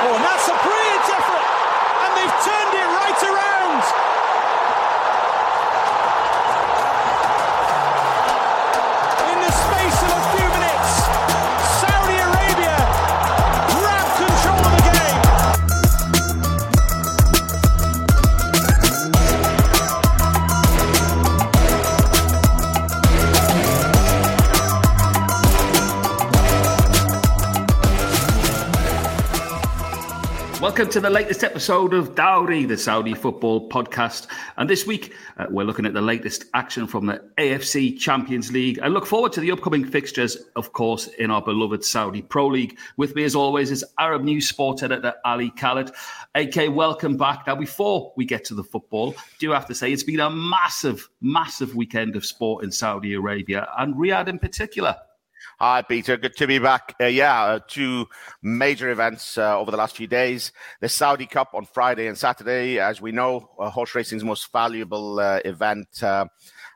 Oh, and that's a brilliant Welcome to the latest episode of Dawri, the Saudi football podcast. And this week, uh, we're looking at the latest action from the AFC Champions League and look forward to the upcoming fixtures, of course, in our beloved Saudi Pro League. With me, as always, is Arab News sports editor Ali Khaled. AK, welcome back. Now, before we get to the football, do have to say it's been a massive, massive weekend of sport in Saudi Arabia and Riyadh in particular. Hi, Peter. Good to be back. Uh, yeah, uh, two major events uh, over the last few days. The Saudi Cup on Friday and Saturday, as we know, uh, horse racing's most valuable uh, event. Uh,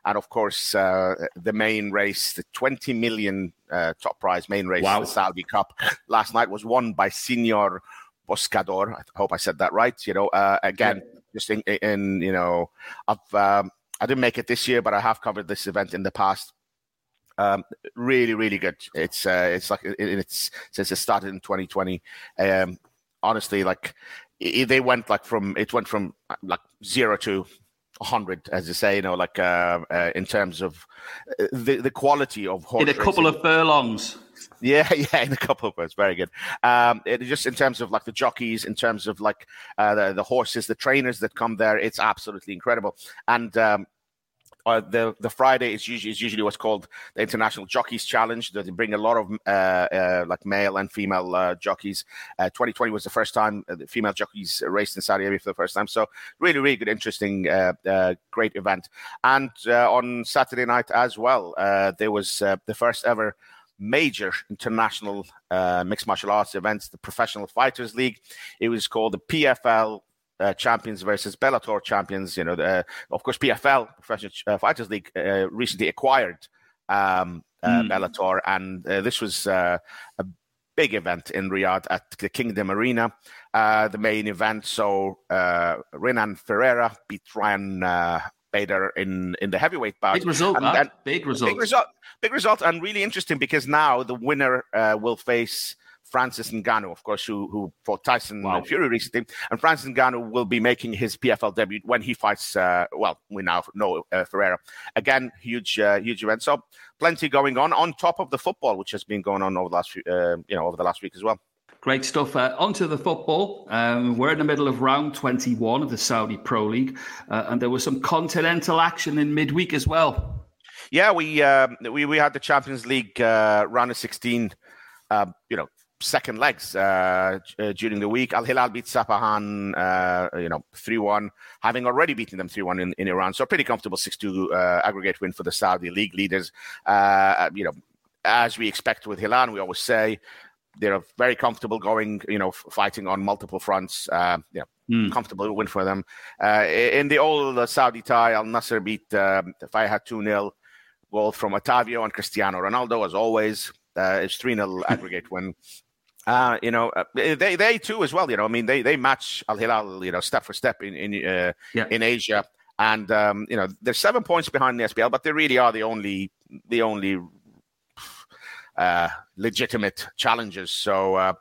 and of course, uh, the main race, the 20 million uh, top prize main race, Wow. the Saudi Cup, last night was won by Senor Buscador. I hope I said that right. You know, uh, again, just in, in, you know, I've, um, I didn't make it this year, but I have covered this event in the past um, really, really good. It's uh, it's like it, it's since it started in 2020. Um, honestly, like i they went like from it went from uh, like zero to 100, as you say, you know, like uh, uh, in terms of uh, the the quality of horse In a couple racing. of furlongs. Yeah, yeah, in a couple of words, very good. Um, it, just in terms of like the jockeys, in terms of like uh, the the horses, the trainers that come there, it's absolutely incredible. And um, uh, the the Friday is usually is usually what's called the International Jockeys Challenge. They bring a lot of uh, uh, like male and female uh, jockeys. Uh, 2020 was the first time uh, the female jockeys raced in Saudi Arabia for the first time. So really, really good, interesting, uh, uh, great event. And uh, on Saturday night as well, uh, there was uh, the first ever major international uh, mixed martial arts events, the Professional Fighters League. It was called the PFL uh, champions versus Bellator champions. You know, the, of course, PFL Professional uh, Fighters League uh, recently acquired um, uh, Mm. Bellator, and uh, this was uh, a big event in Riyadh at the Kingdom Arena. Uh, the main event. So uh, Renan Ferreira beat Ryan uh, Bader in in the heavyweight bout. Big result, and- Big result. Big result. Big result, and really interesting because now the winner uh, will face Francis Ngannou, of course, who who fought Tyson Wow. Fury recently, and Francis Ngannou will be making his PFL debut when he fights. Uh, well, we now know uh, Ferreira again. Huge, uh, huge event. So plenty going on on top of the football, which has been going on over the last few, uh, you know, over the last week as well. Great stuff. Uh, onto the football. Um, we're in the middle of round 21 of the Saudi Pro League, uh, and there was some continental action in midweek as well. Yeah, we um, we we had the Champions League uh, round of sixteen. Uh, you know, second legs uh, uh, during the week. Al Hilal beat Sepahan, uh, you know, three one, having already beaten them three one in, in Iran. So pretty comfortable six two uh, aggregate win for the Saudi league leaders. Uh, you know, as we expect with Hilal, we always say they're very comfortable going, you know, fighting on multiple fronts. Uh, you know, Mm. comfortable win for them. Uh, in the old uh, Saudi tie, Al Nasser beat um, Fayha 2 0. Goal from Otavio and Cristiano Ronaldo, as always. Uh, it's 3 0 aggregate win. Uh, you know, uh, they they too as well. You know, I mean, they they match Al Hilal, you know, step for step in in uh, Yeah. in Asia, and um, you know, they're seven points behind the SPL, but they really are the only the only uh, legitimate challenges. So, uh,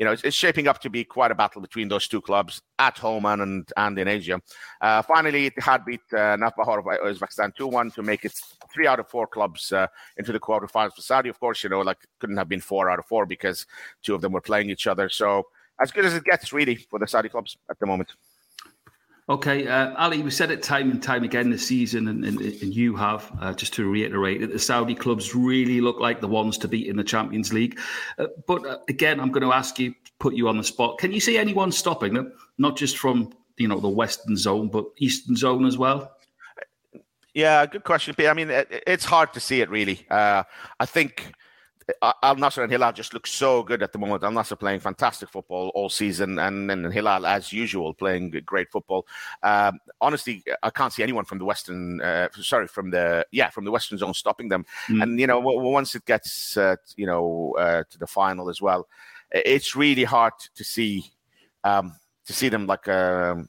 you know, it's, it's shaping up to be quite a battle between those two clubs at home and and, and in Asia. Uh, finally, Ittihad beat uh, Navbahor of Uzbekistan 2 1 to make it three out of four clubs uh, into the quarterfinals for Saudi. Of course, you know, like couldn't have been four out of four because two of them were playing each other. So, as good as it gets, really, for the Saudi clubs at the moment. Okay, uh, Ali, we said it time and time again this season, and, and, and you have, uh, just to reiterate, that the Saudi clubs really look like the ones to beat in the Champions League. Uh, but uh, again, I'm going to ask you, put you on the spot. Can you see anyone stopping them? Not just from you know the Western Zone, but Eastern Zone as well. Yeah, good question, Pete. I mean, it, it's hard to see it really. Uh, I think Al Nasser and Hilal just look so good at the moment. Al Nasser playing fantastic football all season, and then Hilal, as usual, playing great football. Um, honestly, I can't see anyone from the Western, uh, sorry, from the yeah, from the Western Zone stopping them. Mm. And you know, w- once it gets uh, you know uh, to the final as well, it's really hard to see um, to see them like um,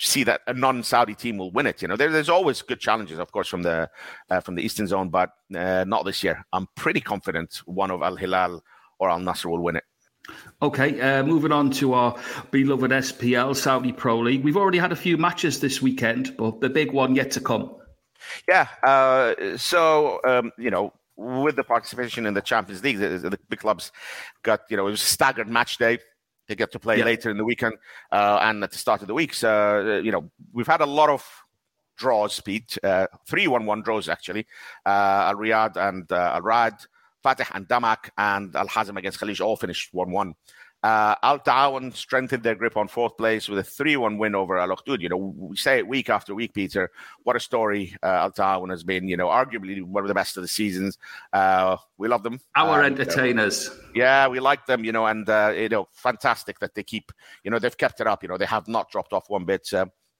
see that a non-Saudi team will win it. You know, there, there's always good challenges, of course, from the uh, from the Eastern Zone, but uh, not this year. I'm pretty confident one of Al Hilal or Al Nassr will win it. Okay, uh, moving on to our beloved SPL Saudi Pro League. We've already had a few matches this weekend, but the big one yet to come. Yeah, uh, so um, you know, with the participation in the Champions League, the, the, big clubs got you know it was a staggered match day. They get to play yeah. later in the weekend uh, and at the start of the week. So uh, you know, we've had a lot of draws, Pete. Uh, three one-one draws actually. Uh, Al Riyadh and Al Raed. Fateh and Damac and Al Hazm against Khalij all finished 1 1. Uh, Al Ta'awan strengthened their grip on fourth place with a 3 1 win over Al Ukhdud. You know, we say it week after week, Peter. What a story uh, Al Ta'awan has been, you know, arguably one of the best of the seasons. Uh, we love them. Our uh, entertainers. yeah, we like them, you know, and, uh, you know, fantastic that they keep, you know, they've kept it up. You know, they have not dropped off one bit.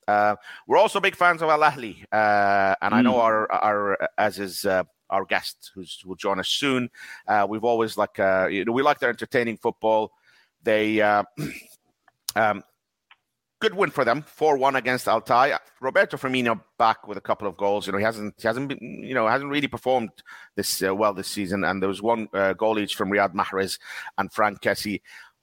Uh, we're also big fans of Al Ahly, and mm. I know hmm. our, our as is our guest who's who will join us soon. Uh, we've always like uh, you know we like their entertaining football. They uh, um, good win for them, four one against Altai. Roberto Firmino back with a couple of goals. You know he hasn't he hasn't been you know hasn't really performed this uh, well this season. And there was one uh, goal each from Riyad Mahrez and Frank Kessie.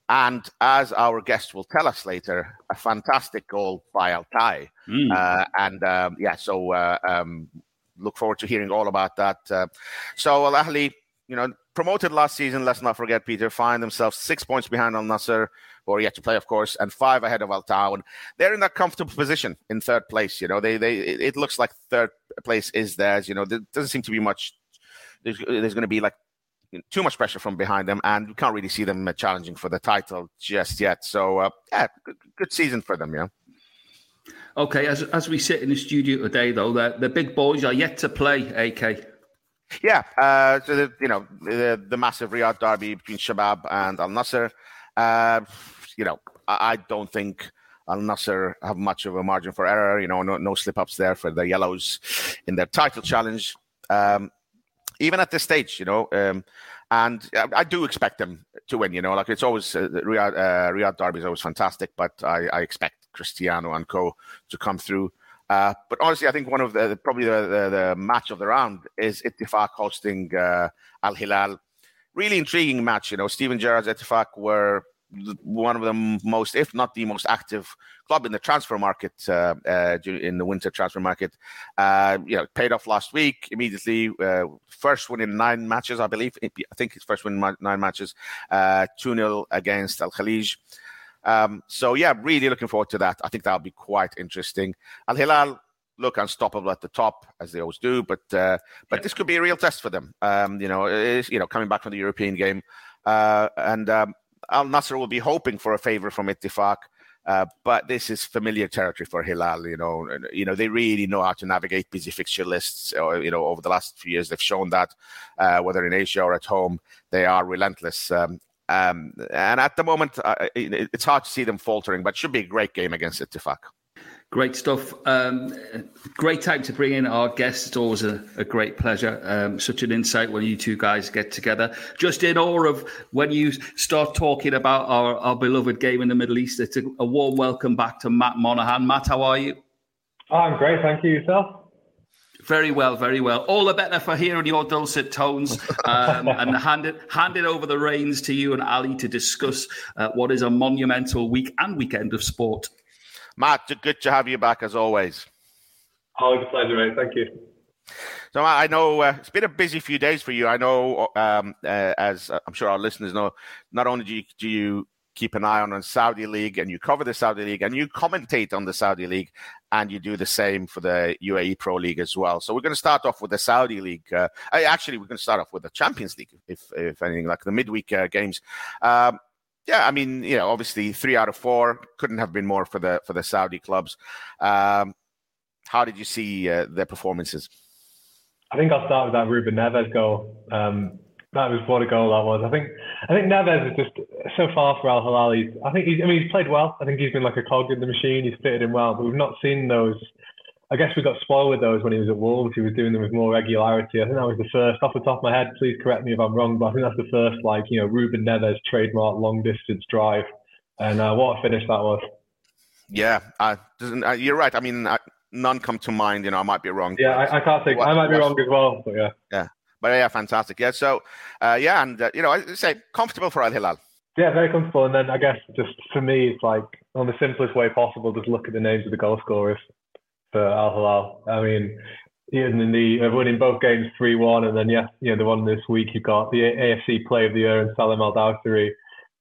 And as our guest will tell us later, a fantastic goal by Altai. Mm. Uh, and um, yeah, so uh, um, look forward to hearing all about that. Uh, so Al Ahly, you know, promoted last season. Let's not forget, Peter, find themselves six points behind Al Nassr, who are yet to play, of course, and five ahead of Al Ta'awan. They're in that comfortable position in third place. You know, they they it looks like third place is theirs. You know, there doesn't seem to be much. There's, there's going to be like too much pressure from behind them, and we can't really see them challenging for the title just yet. So, uh, yeah, good, good season for them. Yeah. Okay, as as we sit in the studio today, though, the, the big boys are yet to play. AK. Yeah, uh, so the, you know the, the massive Riyadh derby between Shabab and Al Nasser. Uh, you know, I, I, don't think Al Nasser have much of a margin for error. You know, no, no slip ups there for the Yellows in their title challenge. Um, even at this stage, you know, um, and I, I, do expect them to win. You know, like it's always uh, Riyadh, uh, Riyadh derby is always fantastic, but I, I expect Cristiano and co to come through. Uh, but honestly, I think one of the probably the, the, the match of the round is Ittifaq hosting uh, Al Hilal. Really intriguing match. You know, Steven Gerrard's Ittifaq were one of the most, if not the most active club in the transfer market uh, uh, in the winter transfer market. Uh, you know, paid off last week immediately. Uh, first win in nine matches, I believe. I think his first win in nine matches. Uh, 2 0 against Al Khalij. Um, so yeah, really looking forward to that. I think that'll be quite interesting. Al Hilal look unstoppable at the top as they always do, but uh, but yeah. this could be a real test for them. Um, you know, is, you know, coming back from the European game, uh, and um, Al Nassr will be hoping for a favour from Ittifaq. Uh, but this is familiar territory for Hilal. You know, you know they really know how to navigate busy fixture lists. Or, you know, over the last few years, they've shown that uh, whether in Asia or at home, they are relentless. Um, um, and at the moment, uh, it, it's hard to see them faltering, but should be a great game against Ittifaq. Great stuff. Um, great time to bring in our guests. It's always a, a great pleasure. Um, such an insight when you two guys get together. Just in awe of when you start talking about our, our beloved game in the Middle East. It's a, a warm welcome back to Matt Monaghan. Matt, how are you? I'm great. Thank you. Yourself? Very well, very well. All the better for hearing your dulcet tones um, and hand it, hand it over the reins to you and Ali to discuss uh, what is a monumental week and weekend of sport. Matt, good to have you back as always. Always a pleasure, mate. Thank you. So I know uh, it's been a busy few days for you. I know, um, uh, as I'm sure our listeners know, not only do you, do you keep an eye on the Saudi League and you cover the Saudi League and you commentate on the Saudi League and you do the same for the UAE Pro League as well. So we're going to start off with the Saudi League. Uh, actually, we're going to start off with the Champions League, if if anything, like the midweek uh, games. Um, yeah, I mean, you know, obviously three out of four couldn't have been more for the for the Saudi clubs. Um, how did you see uh, their performances? I think I'll start with that Ruben Neves goal. Um, that was what a goal that was. I think I think Neves is just so far for Al Hilal. I think he's, I mean he's played well. I think he's been like a cog in the machine. He's fitted in well, but we've not seen those. I guess we got spoiled with those when he was at Wolves. He was doing them with more regularity. I think that was the first, off the top of my head. Please correct me if I'm wrong, but I think that's the first like you know Ruben Neves trademark long distance drive And uh, what a finish that was. Yeah, uh, uh, you're right. I mean, none come to mind. You know, I might be wrong. Yeah, I, I, can't think. What, I might be wrong as well. But yeah. Yeah, but yeah, fantastic. Yeah, so uh, yeah, and uh, you know, I say comfortable for Al Hilal. Yeah, very comfortable. And then I guess just for me, it's like on the simplest way possible. Just look at the names of the goal scorers for Al Hilal. I mean, in the uh, winning both games three one, and then yeah, you know the one this week you got the AFC Play of the Year and Salim Al Dawsari,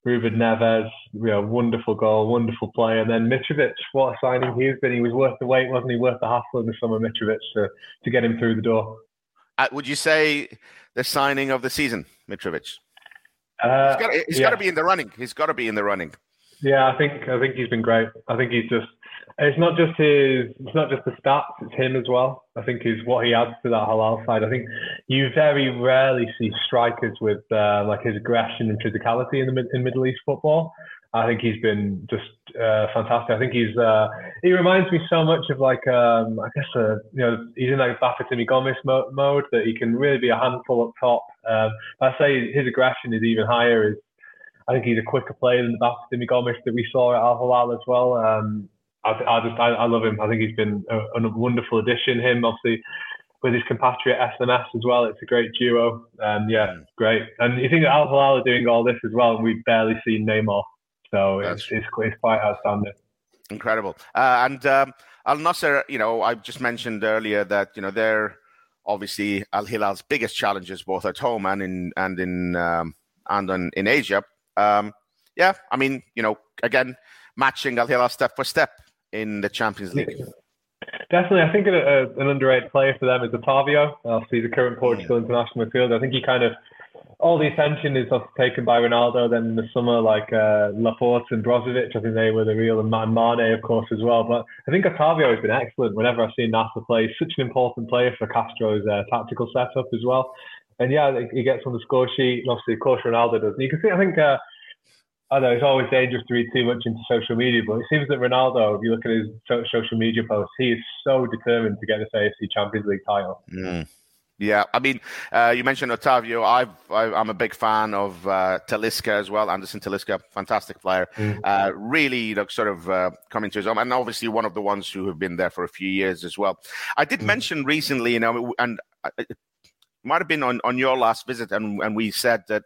Ruben Neves, you know, wonderful goal, wonderful play, and then Mitrovic, what a signing he's been. He was worth the wait, wasn't he? Worth the hassle in the summer, Mitrovic, to to get him through the door. Uh, would you say the signing of the season, Mitrovic? Uh, he's got to yeah. be in the running. He's got to be in the running. Yeah, I think I think he's been great. I think he's just it's not just his it's not just the stats, it's him as well. I think is what he adds to that Hilal side. I think you very rarely see strikers with uh, like his aggression and physicality in the in Middle East football. I think he's been just uh, fantastic. I think he's uh, he reminds me so much of like um, I guess uh, you know he's in like Bafétimbi Gomis mo- mode that he can really be a handful up top. Um, I say his aggression is even higher. Is I think he's a quicker player than the Bafétimbi Gomis that we saw at Al Hilal as well. Um, I, I just I, I, love him. I think he's been a, a, wonderful addition. Him obviously with his compatriot SMS as well. It's a great duo. Um, yeah, great. And you think that Al Hilal are doing all this as well, and we've barely seen Neymar. So it's, it's, it's, quite outstanding. Incredible. Uh, and um, Al Nassr, you know, I just mentioned earlier that you know they're obviously Al Hilal's biggest challenges, both at home and in and in um, and in, in Asia. Um, yeah, I mean, you know, again, matching Al Hilal step for step in the Champions League. Definitely, I think a, a, an underrated player for them is Otavio. Obviously, the current Portugal international midfielder. I think he kind of all the attention is taken by Ronaldo. Then in the summer, like uh, Laporte and Brozovic, I think they were the real, and Mane, of course, as well. But I think Otavio has been excellent whenever I've seen Nassr play. Such an important player for Castro's uh, tactical setup as well. And yeah, he gets on the score sheet. And obviously, of course, Ronaldo does. And you can see, I think. Uh, I know it's always dangerous to read too much into social media, but it seems that Ronaldo, if you look at his social media posts, he is so determined to get this AFC Champions League title. Mm. Yeah, I mean, uh, you mentioned Otavio. I've, I, am a big fan of uh, Talisca as well. Anderson Talisca, fantastic player. Mm. Uh, really, you know, sort of uh, coming to his own, and obviously one of the ones who have been there for a few years as well. I did mm. mention recently, you know, and it might have been on, on your last visit, and, and we said that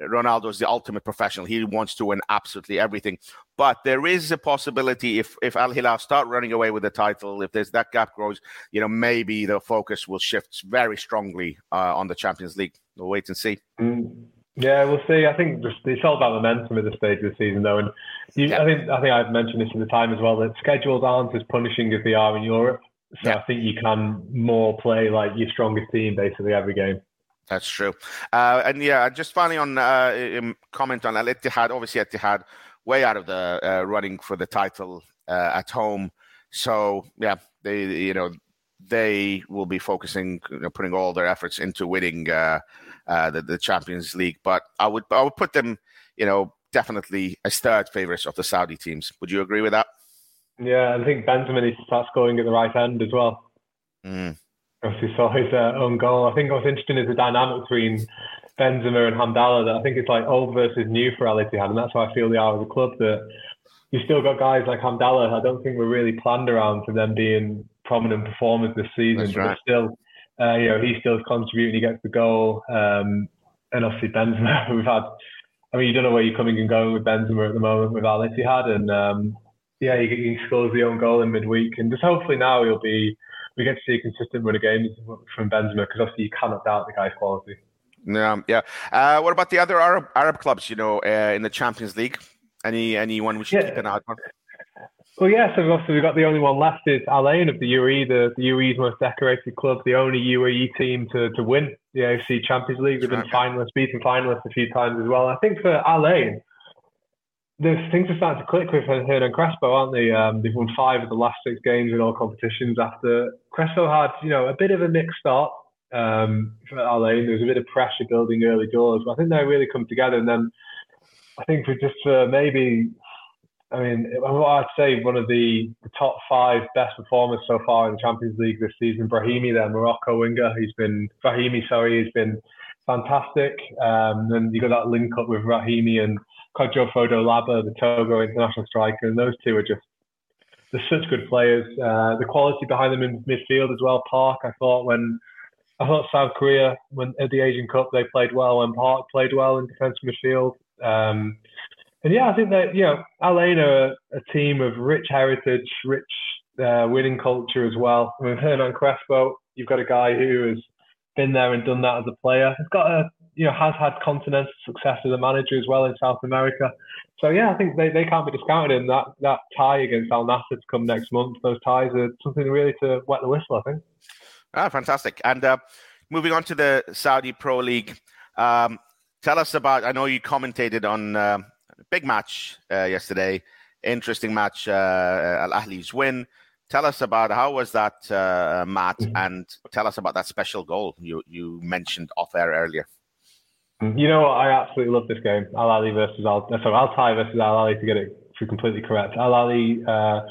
Ronaldo is the ultimate professional. He wants to win absolutely everything. But there is a possibility if if Al Hilal start running away with the title, if there's that gap grows, you know, maybe the focus will shift very strongly uh, on the Champions League. We'll wait and see. Mm. Yeah, we'll see. I think it's all about momentum at the stage of the season, though, and you, yeah. I think I think I've mentioned this at the time as well. That schedules aren't as punishing as they are in Europe, so yeah. I think you can more play like your strongest team basically every game. That's true. Uh, and yeah, just finally on uh, comment on Al Ittihad. Obviously, Ittihad way out of the uh, running for the title uh, at home. So yeah, they you know they will be focusing, you know, putting all their efforts into winning uh, uh, the, the Champions League. But I would I would put them, you know, definitely as third favorites of the Saudi teams. Would you agree with that? Yeah, I think Benzema needs to start scoring at the right end as well. Mm obviously saw his uh, own goal. I think what's interesting is the dynamic between Benzema and Hamdallah. That I think it's like old versus new for Al Ittihad, and that's why I feel they are as a club. That you still got guys like Hamdallah. I don't think we're really planned around for them being prominent performers this season, that's but right. still, uh, you know, he still is contributing. He gets the goal, um, and obviously Benzema. We've had. I mean, you don't know where you're coming and going with Benzema at the moment with Al Ittihad, and um, yeah, he, he scores the own goal in midweek, and just hopefully now he'll be we get to see a consistent run of games from Benzema because obviously you cannot doubt the guy's quality. Yeah, yeah. Uh, what about the other Arab Arab clubs? You know, uh, in the Champions League, any anyone we should yeah. keep an eye on? Well, yeah. So obviously we've got the only one left is Al Ain of the UAE, the, the UAE's most decorated club, the only UAE team to, to win the AFC Champions League. We've been okay. finalists, beaten finalists a few times as well. I think for Al Ain, there's things are starting to click with Hernan Crespo, aren't they? Um, they've won five of the last six games in all competitions. After Crespo had, you know, a bit of a mixed start um, for Al Ain. There was a bit of pressure building early doors, but I think they really come together. And then I think for just for maybe, I mean, I'd say one of the, the, top five best performers so far in the Champions League this season, Brahimi, there, Morocco winger. He's been Brahimi, sorry, he's been fantastic. Um, and you got that link up with Rahimi and Kodjo Laba, the Togo international striker, and those two are just they're such good players. Uh, the quality behind them in midfield as well. Park, I thought when I thought South Korea when at the Asian Cup they played well and Park played well in defensive midfield. Um, and yeah, I think that you know Al Ain are a team of rich heritage, rich uh, winning culture as well. I mean, Hernan Crespo, you've got a guy who has been there and done that as a player. He's got a you know has had continental success as a manager as well in South America. So yeah, I think they, they can't be discounted. in that that tie against Al Nassr to come next month, those ties are something really to wet the whistle. I think. Ah, fantastic. And uh, moving on to the Saudi Pro League, um, tell us about. I know you commentated on uh, a big match uh, yesterday. Interesting match, uh, Al Ahli's win. Tell us about how was that, uh, Matt, mm-hmm. and tell us about that special goal you you mentioned off air earlier. You know what? I absolutely love this game. Al Ahly versus Al. Sorry, Al Tai versus Al Ahly to get it completely correct. Al Ahly. Uh,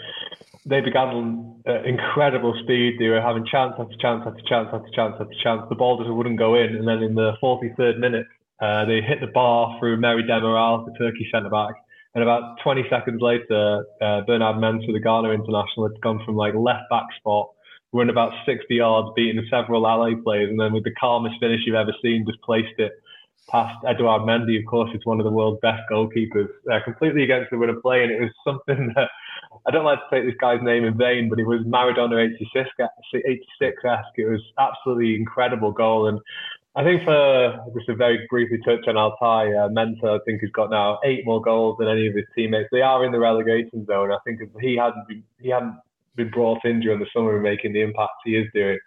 they began at incredible speed. They were having chance after chance after chance after chance after chance. The ball just wouldn't go in. And then in the 43rd minute, uh, they hit the bar through Merih Demiral, the Turkey centre back. And about 20 seconds later, uh, Bernard Mensah, the Ghana international, had gone from like left back spot, run about 60 yards, beating several LA players, and then with the calmest finish you've ever seen, just placed it past Edouard Mendy, of course, is one of the world's best goalkeepers, uh, completely against the run of play. And it was something that I don't like to take this guy's name in vain, but it was Maradona 86 esque. It was absolutely incredible goal. And I think for just a very briefly touch on Altai, uh, Mensah, I think has got now eight more goals than any of his teammates. They are in the relegation zone. I think if he hadn't been, he hadn't been brought in during the summer and making the impact he is doing,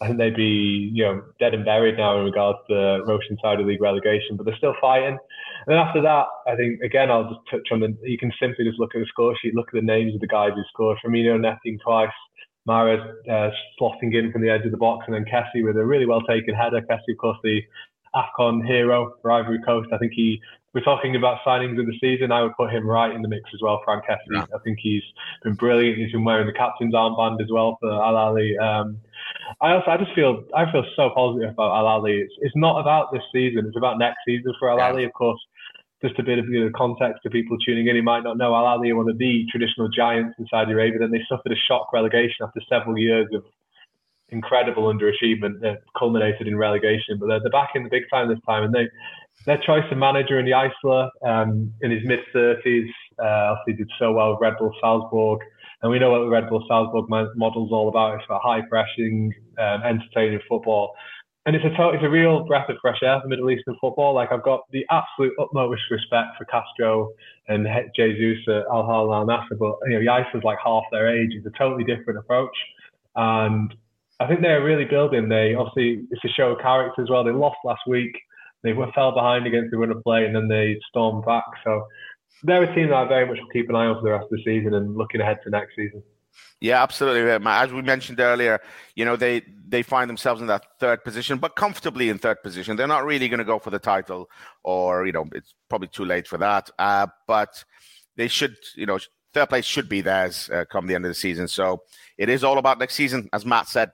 I think they'd be you know dead and buried now in regards to the Roshn of League relegation, but they're still fighting. And then after that, I think again I'll just touch on the. You can simply just look at the score sheet, look at the names of the guys who scored. Firmino netting twice, Mahrez uh, slotting in from the edge of the box, and then Kessie with a really well taken header. Kessie, of course, the AFCON hero for Ivory Coast. I think he we're talking about signings of the season, I would put him right in the mix as well, Frank Kessie. Yeah. I think he's been brilliant. He's been wearing the captain's armband as well for Al Ahly. Um, I also I just feel I feel so positive about Al Ahly. It's, it's not about this season; it's about next season for Al. Yeah. Of course, just a bit of you know, context to people tuning in who might not know. Al Ahly are one of the traditional giants in Saudi Arabia. Then they suffered a shock relegation after several years of incredible underachievement that culminated in relegation. But they're, they're back in the big time this time, and they their choice of manager in the Jaissle um, in his mid 30s uh, obviously did so well with Red Bull Salzburg. And we know what the Red Bull Salzburg model is all about. It's about high pressing, um, entertaining football. And it's a it's a real breath of fresh air for Middle Eastern football. Like I've got the absolute utmost respect for Castro and Jesus at Al Hilal Al Nassr, but you know, Jaissle's like half their age. It's a totally different approach. And I think they're really building. They obviously it's a show of character as well. They lost last week they fell behind against the run of play and then they stormed back. So they're a team that I very much will keep an eye on for the rest of the season and looking ahead to next season. Yeah, absolutely. As we mentioned earlier, you know they they find themselves in that third position, but comfortably in third position. They're not really going to go for the title, or you know, it's probably too late for that. Uh, but they should, you know, third place should be theirs uh, come the end of the season. So it is all about next season, as Matt said.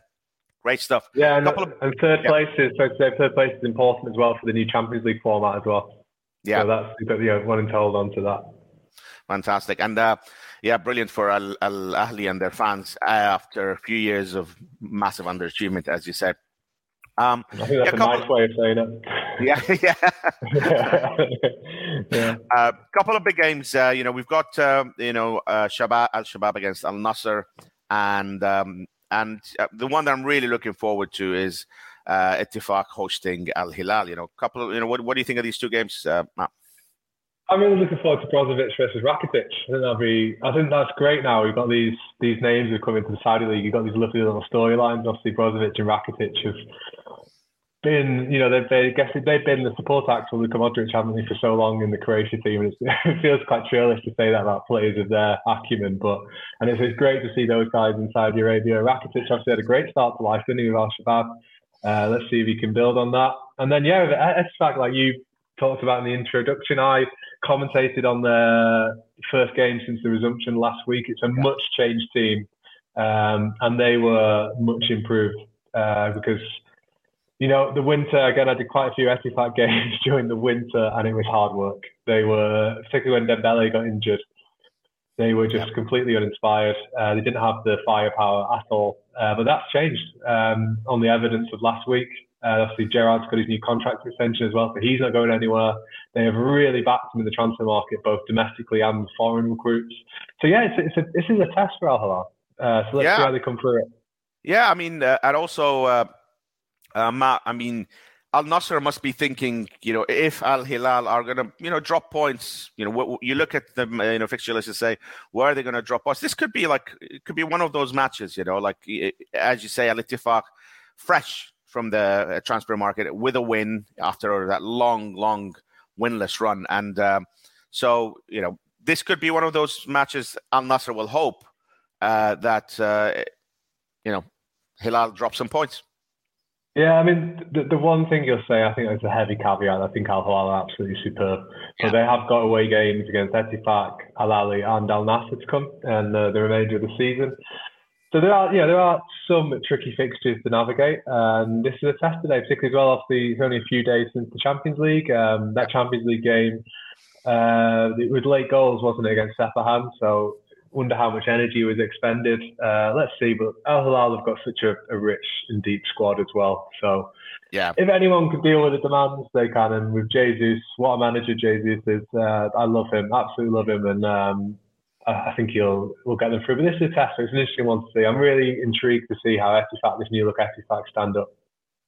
Great stuff. Yeah, and, of, and third yeah. place is third place is important as well for the new Champions League format as well. Yeah, so that's yeah, wanting to hold on to that. Fantastic, and uh, yeah, brilliant for Al, Al Ahly and their fans uh, after a few years of massive underachievement, as you said. Um, I think that's yeah, a couple, nice way of saying it. Yeah, yeah. yeah. A uh, couple of big games. Uh, you know, we've got uh, you know uh, Shabab Al Shabab against Al Nasser, and um, and uh, the one that I'm really looking forward to is uh, hosting Al Hilal. You know, couple of, you know, what, what do you think of these two games, uh, Matt? I'm really looking forward to Brozovic versus Rakitic. I think that'll be. I think that's great. Now we've got these these names who come into the Saudi league. You've got these lovely little storylines. Obviously, Brozovic and Rakitic have been, you know, they've, they they've been the support act for Luka Modric, haven't they, for so long in the Croatia team. And it feels quite churlish to say that about players of their acumen, but and it's, it's great to see those guys in Saudi Arabia. Rakitic obviously had a great start to life, didn't he, with Al Shabab? Uh, let's see if he can build on that. And then yeah, Ittifaq like you talked about in the introduction, I commentated on their first game since the resumption last week. It's a much changed team, um, and they were much improved uh, because you know, the winter again. I did quite a few Ettifaq games during the winter, and it was hard work. They were, particularly when Dembele got injured, they were just completely uninspired. Uh, they didn't have the firepower at all. Uh, but that's changed um, on the evidence of last week. Uh, obviously, Gerrard's got his new contract extension as well, so he's not going anywhere. They have really backed him in the transfer market, both domestically and foreign recruits. So yeah, it's, it's a, this is a test for Al Hilal. Uh, so let's yeah. see how they come through it. Yeah, I mean, uh, and also, uh, uh, Matt, I mean, Al Nassr must be thinking, you know, if Al Hilal are going to, you know, drop points, you know, you look at the, you know, fixture list and say, where are they going to drop points? This could be like, it could be one of those matches, you know, like as you say, Al Ittifaq, fresh from the uh, transfer market with a win after that long, long winless run, and um, so you know, this could be one of those matches. Al Nassr will hope uh, that uh, you know Hilal drops some points. Yeah, I mean, the, the one thing you'll say, I think it's a heavy caveat. I think Al Hilal are absolutely superb. So yeah. they have got away games against Ettifaq, Al Ali, and Al Nassr to come, and uh, the remainder of the season. So there are, yeah, there are some tricky fixtures to navigate, and this is a test today, particularly as well. Obviously, it's only a few days since the Champions League. Um, that Champions League game uh, it was late goals, wasn't it, against Sepahan? So wonder how much energy was expended. Uh, let's see, but Al Hilal have got such a, a, rich and deep squad as well. So yeah, if anyone could deal with the demands, they can. And with Jesus, what a manager Jesus is. Uh, I love him, absolutely love him, and um, I, I think he'll will get them through. But this is a test. So it's an interesting one to see. I'm really intrigued to see how Ettifaq, this new look Ettifaq, stand up.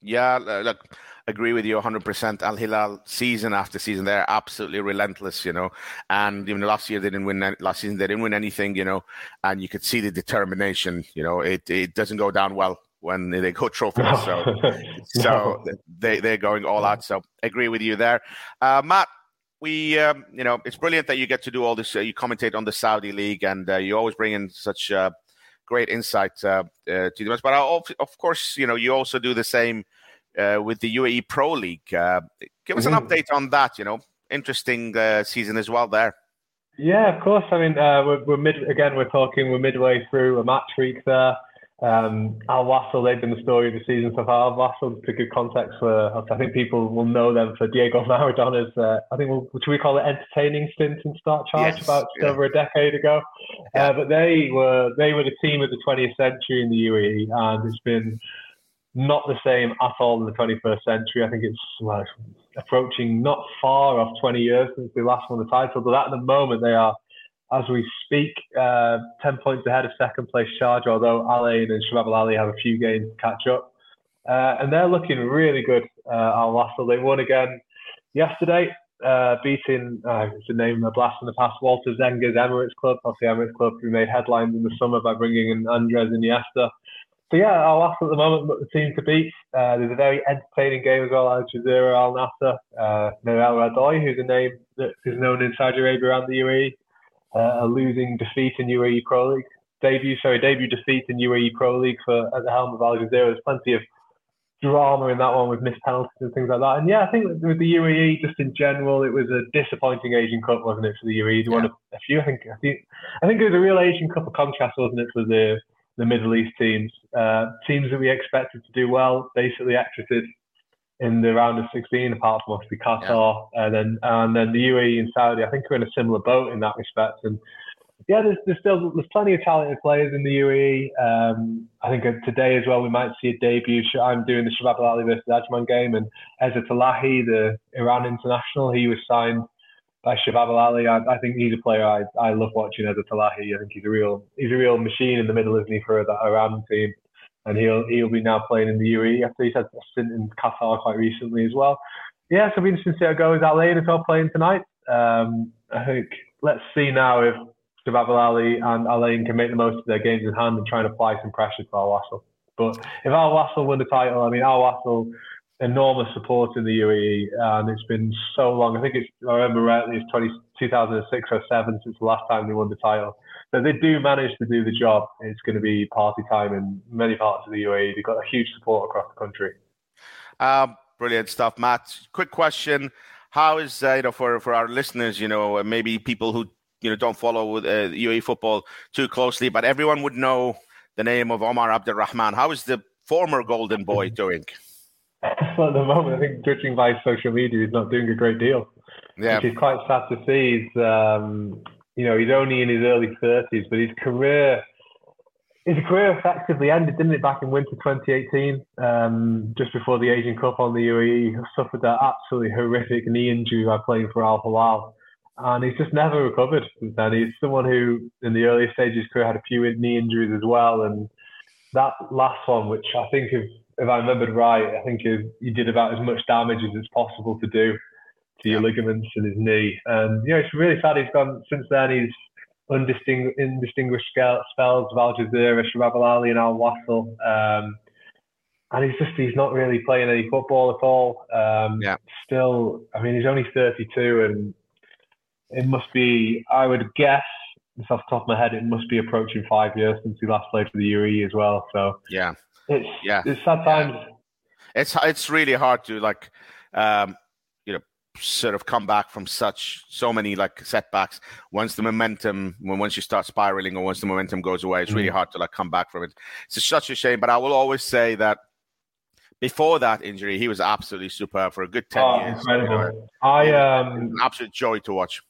Yeah, look, agree with you 100%. Al Hilal, season after season, they're absolutely relentless, you know. And even last year, they didn't win. Last season, they didn't win anything, you know. And you could see the determination. You know, it it doesn't go down well when they go trophy. So, so they they're going all out. So, agree with you there, uh, Matt. We, um, you know, it's brilliant that you get to do all this. Uh, you commentate on the Saudi league, and uh, you always bring in such uh, great insight uh, uh, to the match. But of course, you know, you also do the same uh, with the UAE Pro League. Uh, give us an mm-hmm. update on that. You know, interesting uh, season as well there. Yeah, of course. I mean, uh, we're, we're, mid again. We're talking. We're midway through a match week there. Um, Al Wasl, they've been the story of the season so far. Al Wasl, to give context for, I think people will know them for Diego Maradona's, uh, I think, we'll, should we call it entertaining stint in start charge yes, about yeah. over a decade ago. Yeah. Uh, but they were they were the team of the 20th century in the UAE, and it's been not the same at all in the 21st century. I think it's well, approaching not far off 20 years since they last won the title, but at the moment they are, as we speak, uh, 10 points ahead of second place Sharjah, although Al Ain and Shabab Al Ahly have a few games to catch up. Uh, and they're looking really good, uh, Al Wasl. They won again yesterday, uh, beating, uh, it's a name a blast in the past, Walter Zenga's Emirates Club, obviously Emirates Club, who made headlines in the summer by bringing in Andres Iniesta. So yeah, Al Nassr at the moment the team to beat. Uh, there's a very entertaining game as well. Al Jazeera, Al Nasser, uh, Noel Radoy, who's a name that is known in Saudi Arabia and the UAE, uh, a losing defeat in UAE Pro League debut. Sorry, debut defeat in UAE Pro League for at the helm of Al Jazeera. There's plenty of drama in that one with missed penalties and things like that. And yeah, I think with the UAE, just in general, it was a disappointing Asian Cup, wasn't it, for the UAE? Yeah. One of a few. I think I think I think it was a real Asian Cup of contrast, wasn't it, for the the Middle East teams. Uh, teams that we expected to do well basically exited in the round of 16, apart from obviously Qatar, yeah. and then and then the UAE and Saudi. I think we're in a similar boat in that respect. And yeah, there's, there's still there's plenty of talented players in the UAE. Um, I think today as well we might see a debut. I'm doing the Shabab Al Ahly versus Ajman game, and Ezatolahi, the Iran international, he was signed by Shabab Al Ahly. I, I, think he's a player I, I love watching as a Talahi. I think he's a real he's a real machine in the middle, isn't he, for that Iran team? And he'll he'll be now playing in the UAE after he's had a stint in Qatar quite recently as well. Yeah, so it'll be interesting to see how it goes. Ain as well playing tonight. Um, I think let's see now if Shabab Al Ahly and Al Ain can make the most of their games in hand and try and apply some pressure to Al Wasl. But if Al Wasl win the title, I mean Al Wasl enormous support in the UAE, and it's been so long. I think it's, I remember rightly, it's 20, 2006 or 7 since the last time they won the title. So they do manage to do the job. It's going to be party time in many parts of the UAE. They've got a huge support across the country. Um, brilliant stuff, Matt. Quick question: How is uh, you know for for our listeners, you know, maybe people who you know don't follow uh, UAE football too closely, but everyone would know the name of Omar Abdulrahman. How is the former Golden Boy doing? well, at the moment, I think judging by social media, he's not doing a great deal. Yeah. Which is quite sad to see. He's, um, you know, he's only in his early 30s, but his career, his career effectively ended, didn't it, back in winter 2018, um, just before the Asian Cup on the UAE. He suffered that absolutely horrific knee injury by playing for Al Hilal. And he's just never recovered since then. He's someone who, in the early stages of his career, had a few knee injuries as well. And that last one, which I think, if, if I remembered right, I think he did about as much damage as it's possible to do to your ligaments in his knee. And you know, it's really sad. He's gone since then. He's undistinguished, indistinguished spells of Al Jazeera, Shabab Al Ali, and Al Wasl. Um, and he's just he's not really playing any football at all. Um, yeah. Still, I mean, he's only 32, and it must be. I would guess, just off the top of my head, it must be approaching five years since he last played for the UAE as well. So yeah, it's yeah, it's sad times. Yeah. It's it's really hard to like. Um, sort of come back from such so many like setbacks once the momentum when once you start spiraling or once the momentum goes away it's really mm. hard to like come back from it it's such a shame but i will always say that before that injury he was absolutely superb for a good 10 oh, years incredible. i um absolute joy to watch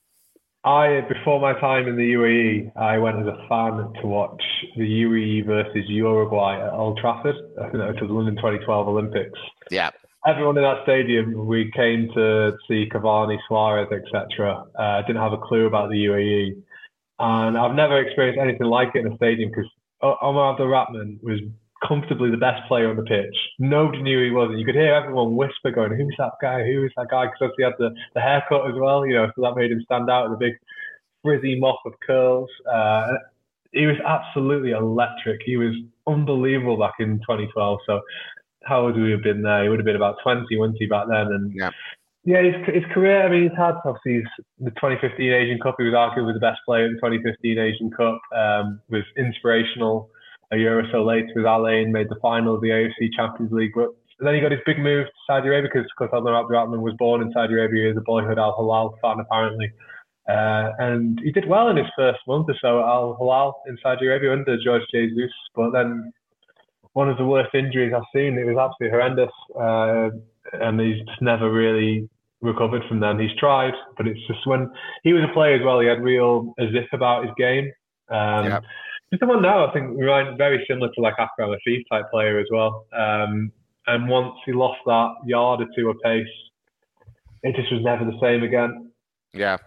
I before my time in the UAE, I went as a fan to watch the UAE versus Uruguay at Old Trafford. I think that was the London 2012 Olympics. Yeah, everyone in that stadium, we came to see Cavani, Suarez, etc. Uh, didn't have a clue about the UAE, and I've never experienced anything like it in a stadium because Omar Abdulrahman was comfortably the best player on the pitch. Nobody knew he was, and you could hear everyone whisper, going, "Who's that guy? Who is that guy?" Because he had the, the haircut as well, you know, so that made him stand out. The big frizzy mop of curls. Uh, he was absolutely electric. He was unbelievable back in 2012. So how old would we have been there? He would have been about 20, wouldn't he, back then? And yeah. Yeah, his, his career, I mean, he's had obviously the 2015 Asian Cup. He was arguably the best player in the 2015 Asian Cup. Um, was inspirational a year or so later with Al Ain, made the final of the AFC Champions League. But then he got his big move to Saudi Arabia because, of course, Omar Abdurrahman was born in Saudi Arabia as a boyhood Al Hilal fan, apparently. Uh, and he did well in his first month or so at Al Hilal in Saudi Arabia under George Jesus. But then one of the worst injuries I've seen. It was absolutely horrendous, uh, and he's just never really recovered from them. He's tried, but it's just when he was a player as well. He had real as if about his game. Um, yeah. Just the one now, I think, reminds very similar to like Akram Afif type player as well. Um, and once he lost that yard or two of pace, it just was never the same again. Yeah,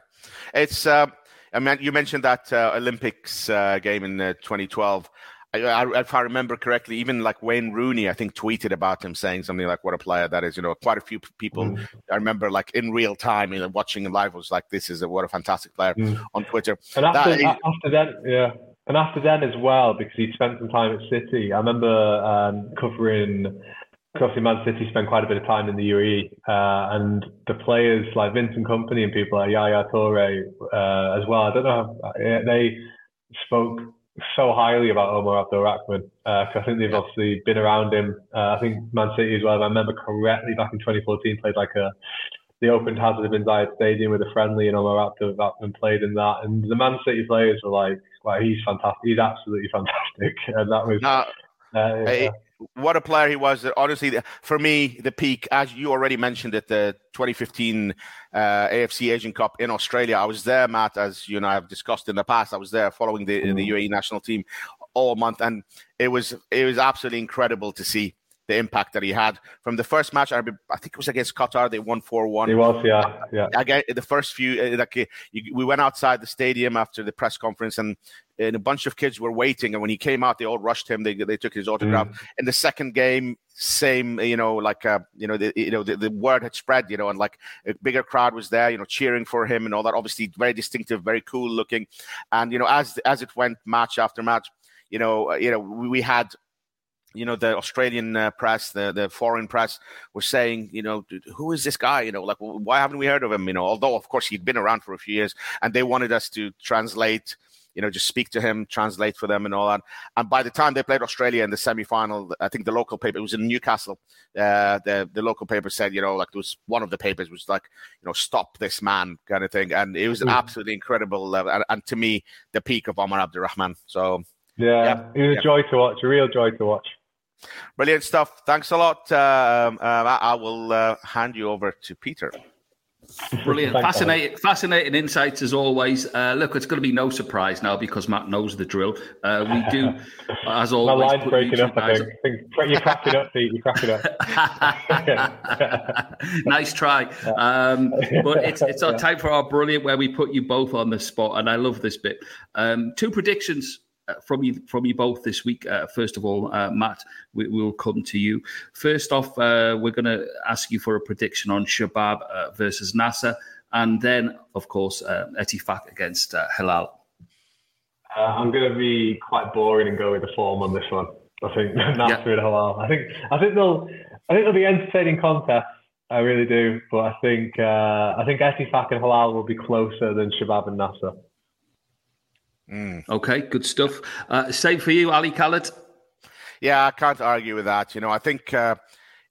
it's. Uh, I mean, you mentioned that uh, Olympics uh, game in uh, 2012. I, if I remember correctly, even like Wayne Rooney, I think tweeted about him saying something like, "What a player that is!" You know, quite a few people mm. I remember like in real time, you know, watching him live was like, "This is a, what a fantastic player" mm. on Twitter. And after, that, after that, yeah, and after then as well, because he spent some time at City. I remember um, covering. Obviously, Man City spent quite a bit of time in the UAE, uh, and the players like Vincent Kompany and people like Yaya Toure uh, as well. I don't know. How, they spoke so highly about Omar Abdul Rahman because uh, I think they've obviously been around him. Uh, I think Man City as well. If I remember correctly, back in 2014, played like a they opened Hazza bin Zayed Stadium with a friendly, and Omar Abdul Rahman played in that. And the Man City players were like, "Wow, he's fantastic! He's absolutely fantastic!" And that was. Uh, yeah what a player he was. Honestly, for me, the peak, as you already mentioned at the 2015 uh, AFC Asian Cup in Australia. I was there, Matt, as you know, I've discussed in the past. I was there following the, the UAE national team all month, and it was it was absolutely incredible to see the impact that he had from the first match. I, I think it was against Qatar. They won four one. He was, yeah, yeah. Again, the first few, uh, like you, we went outside the stadium after the press conference, and and a bunch of kids were waiting. And when he came out, they all rushed him. They, they took his autograph. Mm. In the second game, same, you know, like uh, you know, the, you know, the, the word had spread, you know, and like a bigger crowd was there, you know, cheering for him and all that. Obviously, very distinctive, very cool looking. And you know, as as it went, match after match, you know, you know, we had you know the Australian uh, press, the the foreign press, were saying, you know, who is this guy? You know, like why haven't we heard of him? You know, although of course he'd been around for a few years, and they wanted us to translate you know, just speak to him, translate for them, and all that. And by the time they played Australia in the semi final, I think the local paper, it was in Newcastle, uh, the, the local paper said, you know, like there was one of the papers was like, you know, stop this man kind of thing. And it was mm. absolutely incredible. Uh, and, and, to me, the peak of Omar Abdurrahman. So, yeah, yeah it was a joy to watch, a real joy to watch. Brilliant stuff. Thanks a lot. Um, uh, I will uh, hand you over to Peter. Brilliant, fascinating, fascinating insights as always. Uh, look, it's going to be no surprise now because Matt knows the drill. Uh, we do, as always. My line's breaking up. I think. I think. You're cracking up, Pete. You're cracking up. nice try. Um, but it's it's our time for our brilliant where we put you both on the spot, and I love this bit. Um, two predictions uh, from you from you both this week. Uh, first of all, uh, Matt, we, will come to you. First off, uh, we're going to ask you for a prediction on Shabab uh, versus Nasser, and then, of course, uh, Ittifaq against Hilal. I'm going to be quite boring and go with the form on this one. I think Nasser yeah. and Hilal. I think I think they'll I think they'll be entertaining contests. I really do, but I think I think Ittifaq and Hilal will be closer than Shabab and Nasser. Mm. Okay, good stuff. Uh, same for you, Ali Khaled. Yeah, I can't argue with that. You know, I think uh,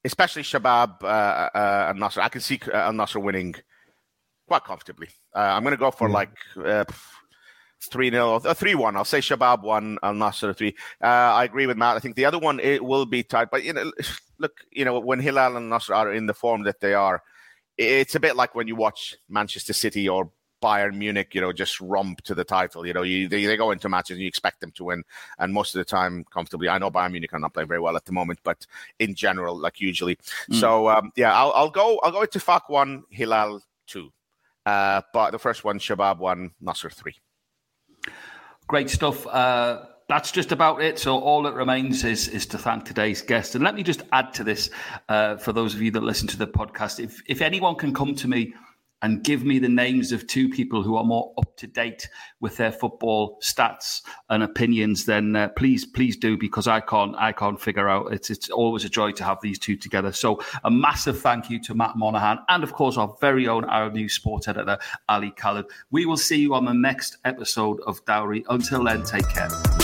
especially Shabab uh, uh, and Nasser, I can see uh, Al Nasser winning quite comfortably. Uh, I'm going to go for mm. like uh, 3 0, 3 1. I'll say Shabab 1, Al Nasser 3. I agree with Matt. I think the other one it will be tight. But, you know, look, you know, when Hilal and Nasser are in the form that they are, it's a bit like when you watch Manchester City or Bayern Munich, you know, just romp to the title. You know, you, they, they go into matches and you expect them to win, and most of the time comfortably. I know Bayern Munich are not playing very well at the moment, but in general, like usually. Mm. So um, yeah, I'll, I'll go. I'll go Ittifaq one, Hilal two, uh, but the first one, Shabab one, Nasser three. Great stuff. Uh, that's just about it. So all that remains is is to thank today's guest. And let me just add to this uh, for those of you that listen to the podcast. If if anyone can come to me and give me the names of two people who are more up to date with their football stats and opinions, then uh, please, please do because I can't, I can't figure out. It's it's always a joy to have these two together. So a massive thank you to Matt Monaghan and of course our very own our new sports editor Ali Khaled. We will see you on the next episode of Dawri. Until then, take care.